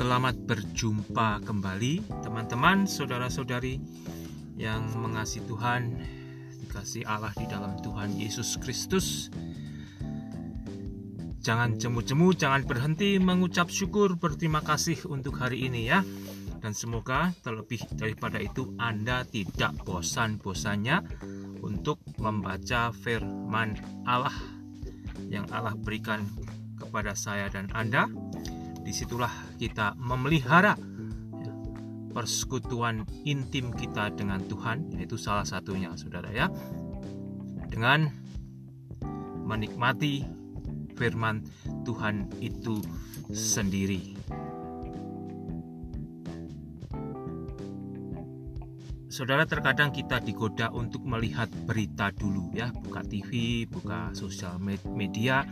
Selamat berjumpa kembali teman-teman, saudara-saudari yang mengasihi Tuhan, dikasih Allah di dalam Tuhan Yesus Kristus. Jangan jemu-jemu, jangan berhenti mengucap syukur berterima kasih untuk hari ini ya. Dan semoga terlebih daripada itu Anda tidak bosan-bosannya untuk membaca firman Allah yang Allah berikan kepada saya dan Anda di situlah kita memelihara ya, persekutuan intim kita dengan Tuhan yaitu salah satunya saudara ya dengan menikmati firman Tuhan itu sendiri Saudara terkadang kita digoda untuk melihat berita dulu ya, buka TV, buka sosial media.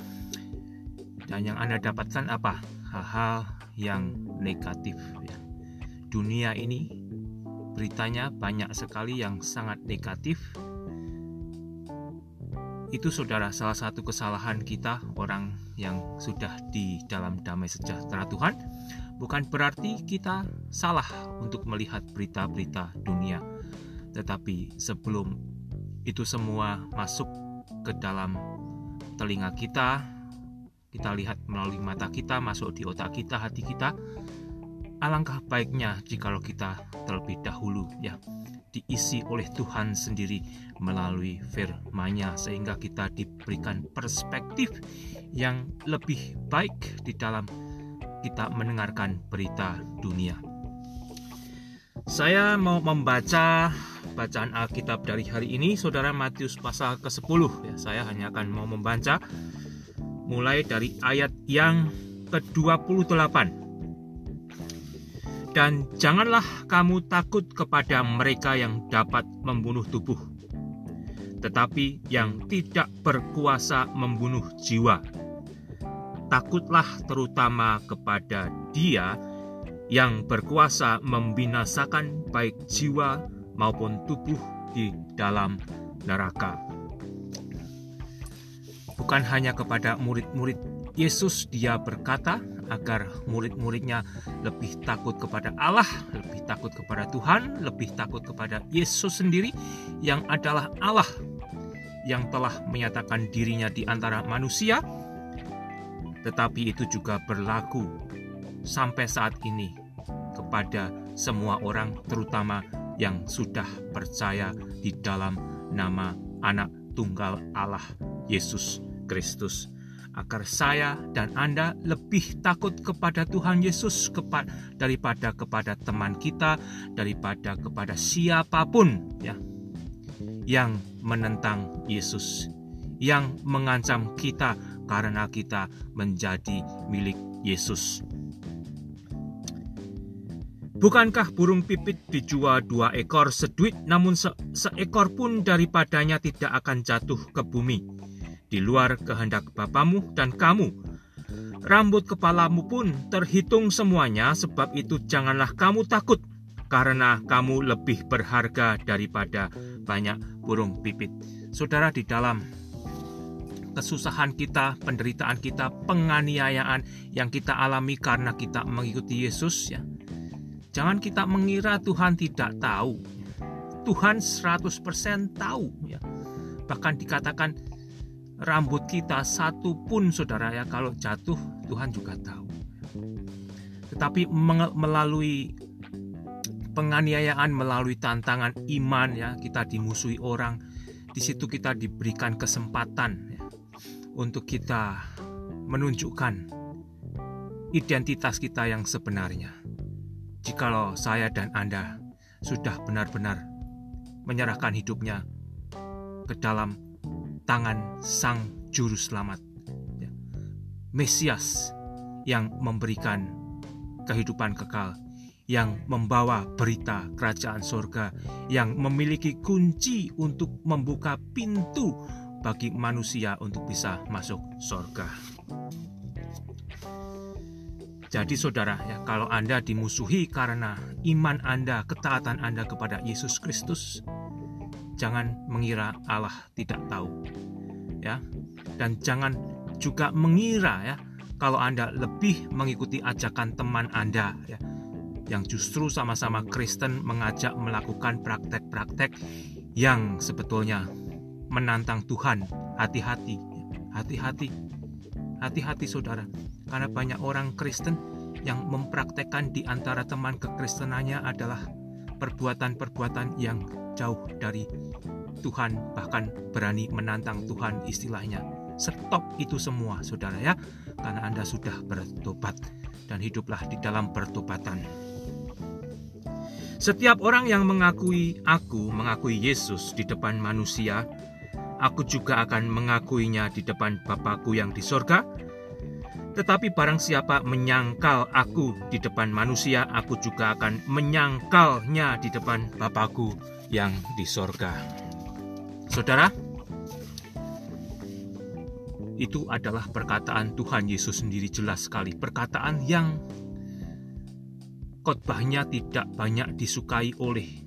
Dan yang Anda dapatkan apa? Hal-hal yang negatif ya. Dunia ini beritanya banyak sekali yang sangat negatif. Itu saudara salah satu kesalahan kita orang yang sudah di dalam damai sejahtera Tuhan. Bukan berarti kita salah untuk melihat berita-berita dunia. Tetapi sebelum itu semua masuk ke dalam telinga kita, kita lihat melalui mata kita, masuk di otak kita, hati kita. Alangkah baiknya jikalau kita terlebih dahulu ya diisi oleh Tuhan sendiri melalui firman-Nya sehingga kita diberikan perspektif yang lebih baik di dalam kita mendengarkan berita dunia. Saya mau membaca bacaan Alkitab dari hari ini, Saudara Matius pasal ke-10 ya. Saya hanya akan mau membaca mulai dari ayat yang ke-28. Dan janganlah kamu takut kepada mereka yang dapat membunuh tubuh, tetapi yang tidak berkuasa membunuh jiwa. Takutlah terutama kepada Dia yang berkuasa membinasakan baik jiwa maupun tubuh di dalam neraka bukan hanya kepada murid-murid Yesus dia berkata agar murid-muridnya lebih takut kepada Allah, lebih takut kepada Tuhan, lebih takut kepada Yesus sendiri yang adalah Allah yang telah menyatakan dirinya di antara manusia. Tetapi itu juga berlaku sampai saat ini kepada semua orang terutama yang sudah percaya di dalam nama anak tunggal Allah Yesus Kristus agar saya dan Anda lebih takut kepada Tuhan Yesus daripada kepada teman kita, daripada kepada siapa pun ya yang menentang Yesus, yang mengancam kita karena kita menjadi milik Yesus. Bukankah burung pipit dijual dua ekor seduit, namun se seekor pun daripadanya tidak akan jatuh ke bumi? Di luar kehendak Bapamu dan kamu. Rambut kepalamu pun terhitung semuanya, sebab itu janganlah kamu takut, karena kamu lebih berharga daripada banyak burung pipit. Saudara, di dalam kesusahan kita, penderitaan kita, penganiayaan yang kita alami karena kita mengikuti Yesus, ya. Jangan kita mengira Tuhan tidak tahu. Tuhan 100% tahu ya. Bahkan dikatakan rambut kita satu pun saudara ya kalau jatuh Tuhan juga tahu. Tetapi melalui penganiayaan melalui tantangan iman ya kita dimusuhi orang di situ kita diberikan kesempatan ya, untuk kita menunjukkan identitas kita yang sebenarnya. Jikalau saya dan Anda sudah benar-benar menyerahkan hidupnya ke dalam tangan Sang Juru Selamat, ya. Mesias yang memberikan kehidupan kekal, yang membawa berita kerajaan sorga, yang memiliki kunci untuk membuka pintu bagi manusia untuk bisa masuk sorga. Jadi saudara ya, kalau Anda dimusuhi karena iman Anda, ketaatan Anda kepada Yesus Kristus, jangan mengira Allah tidak tahu. Ya. Dan jangan juga mengira ya kalau Anda lebih mengikuti ajakan teman Anda ya yang justru sama-sama Kristen mengajak melakukan praktek-praktek yang sebetulnya menantang Tuhan. Hati-hati, hati-hati, hati-hati saudara. Karena banyak orang Kristen yang mempraktekkan di antara teman kekristenannya adalah perbuatan-perbuatan yang jauh dari Tuhan, bahkan berani menantang Tuhan istilahnya. Stop itu semua, saudara ya, karena Anda sudah bertobat dan hiduplah di dalam pertobatan. Setiap orang yang mengakui aku, mengakui Yesus di depan manusia, aku juga akan mengakuinya di depan Bapakku yang di sorga. Tetapi barang siapa menyangkal aku di depan manusia, aku juga akan menyangkalnya di depan Bapakku yang di sorga. Saudara, itu adalah perkataan Tuhan Yesus sendiri jelas sekali. Perkataan yang khotbahnya tidak banyak disukai oleh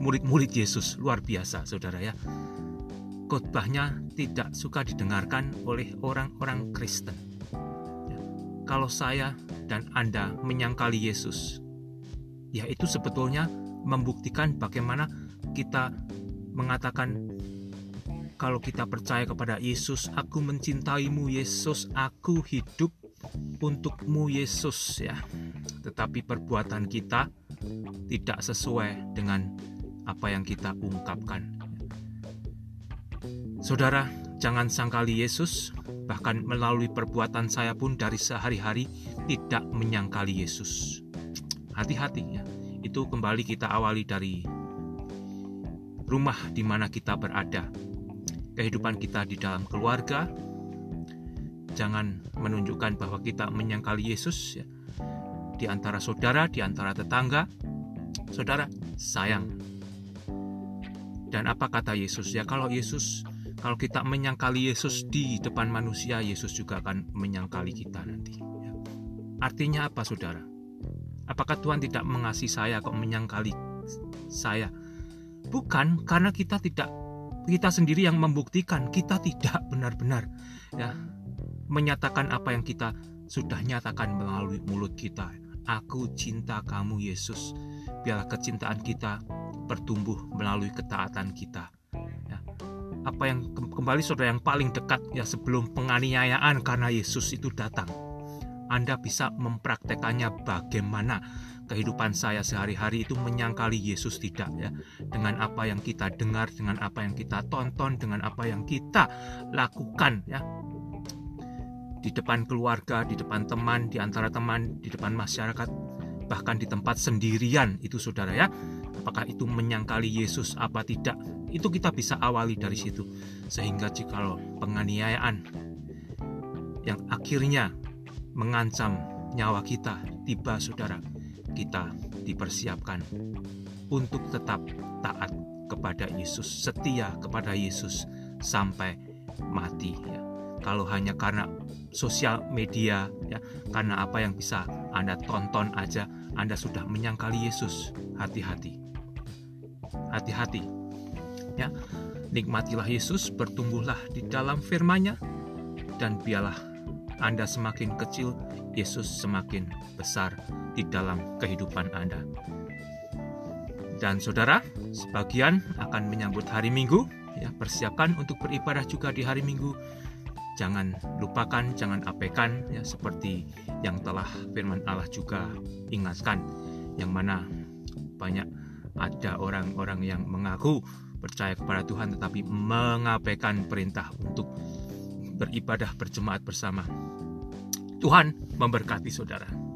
murid-murid Yesus. Luar biasa, saudara ya. Khotbahnya tidak suka didengarkan oleh orang-orang Kristen. Kalau saya dan Anda menyangkali Yesus, ya itu sebetulnya membuktikan bagaimana kita mengatakan kalau kita percaya kepada Yesus, aku mencintaimu Yesus, aku hidup untukmu Yesus ya. Tetapi perbuatan kita tidak sesuai dengan apa yang kita ungkapkan. Saudara, jangan sangkali Yesus, bahkan melalui perbuatan saya pun dari sehari-hari tidak menyangkali Yesus. Hati-hati ya. Itu kembali kita awali dari rumah di mana kita berada kehidupan kita di dalam keluarga. Jangan menunjukkan bahwa kita menyangkali Yesus ya. di antara saudara, di antara tetangga. Saudara, sayang. Dan apa kata Yesus? Ya kalau Yesus kalau kita menyangkali Yesus di depan manusia, Yesus juga akan menyangkali kita nanti. Ya. Artinya apa, saudara? Apakah Tuhan tidak mengasihi saya kok menyangkali saya? Bukan karena kita tidak kita sendiri yang membuktikan kita tidak benar-benar ya menyatakan apa yang kita sudah nyatakan melalui mulut kita. Aku cinta kamu Yesus. Biarlah kecintaan kita bertumbuh melalui ketaatan kita. Apa yang kembali saudara yang paling dekat ya sebelum penganiayaan karena Yesus itu datang. Anda bisa mempraktekannya bagaimana kehidupan saya sehari-hari itu menyangkali Yesus tidak ya. Dengan apa yang kita dengar dengan apa yang kita tonton dengan apa yang kita lakukan ya. Di depan keluarga di depan teman di antara teman di depan masyarakat bahkan di tempat sendirian itu saudara ya. Apakah itu menyangkali Yesus apa tidak itu kita bisa awali dari situ sehingga jikalau penganiayaan yang akhirnya mengancam nyawa kita tiba saudara kita dipersiapkan untuk tetap taat kepada Yesus, setia kepada Yesus sampai mati. Ya. Kalau hanya karena sosial media, ya, karena apa yang bisa Anda tonton aja, Anda sudah menyangkali Yesus. Hati-hati, hati-hati. Ya, nikmatilah Yesus, bertumbuhlah di dalam firman-Nya, dan biarlah Anda semakin kecil, Yesus semakin besar di dalam kehidupan Anda. Dan saudara, sebagian akan menyambut hari Minggu, ya persiapkan untuk beribadah juga di hari Minggu. Jangan lupakan, jangan abaikan ya seperti yang telah firman Allah juga ingatkan yang mana banyak ada orang-orang yang mengaku percaya kepada Tuhan tetapi mengabaikan perintah untuk beribadah berjemaat bersama. Tuhan memberkati saudara.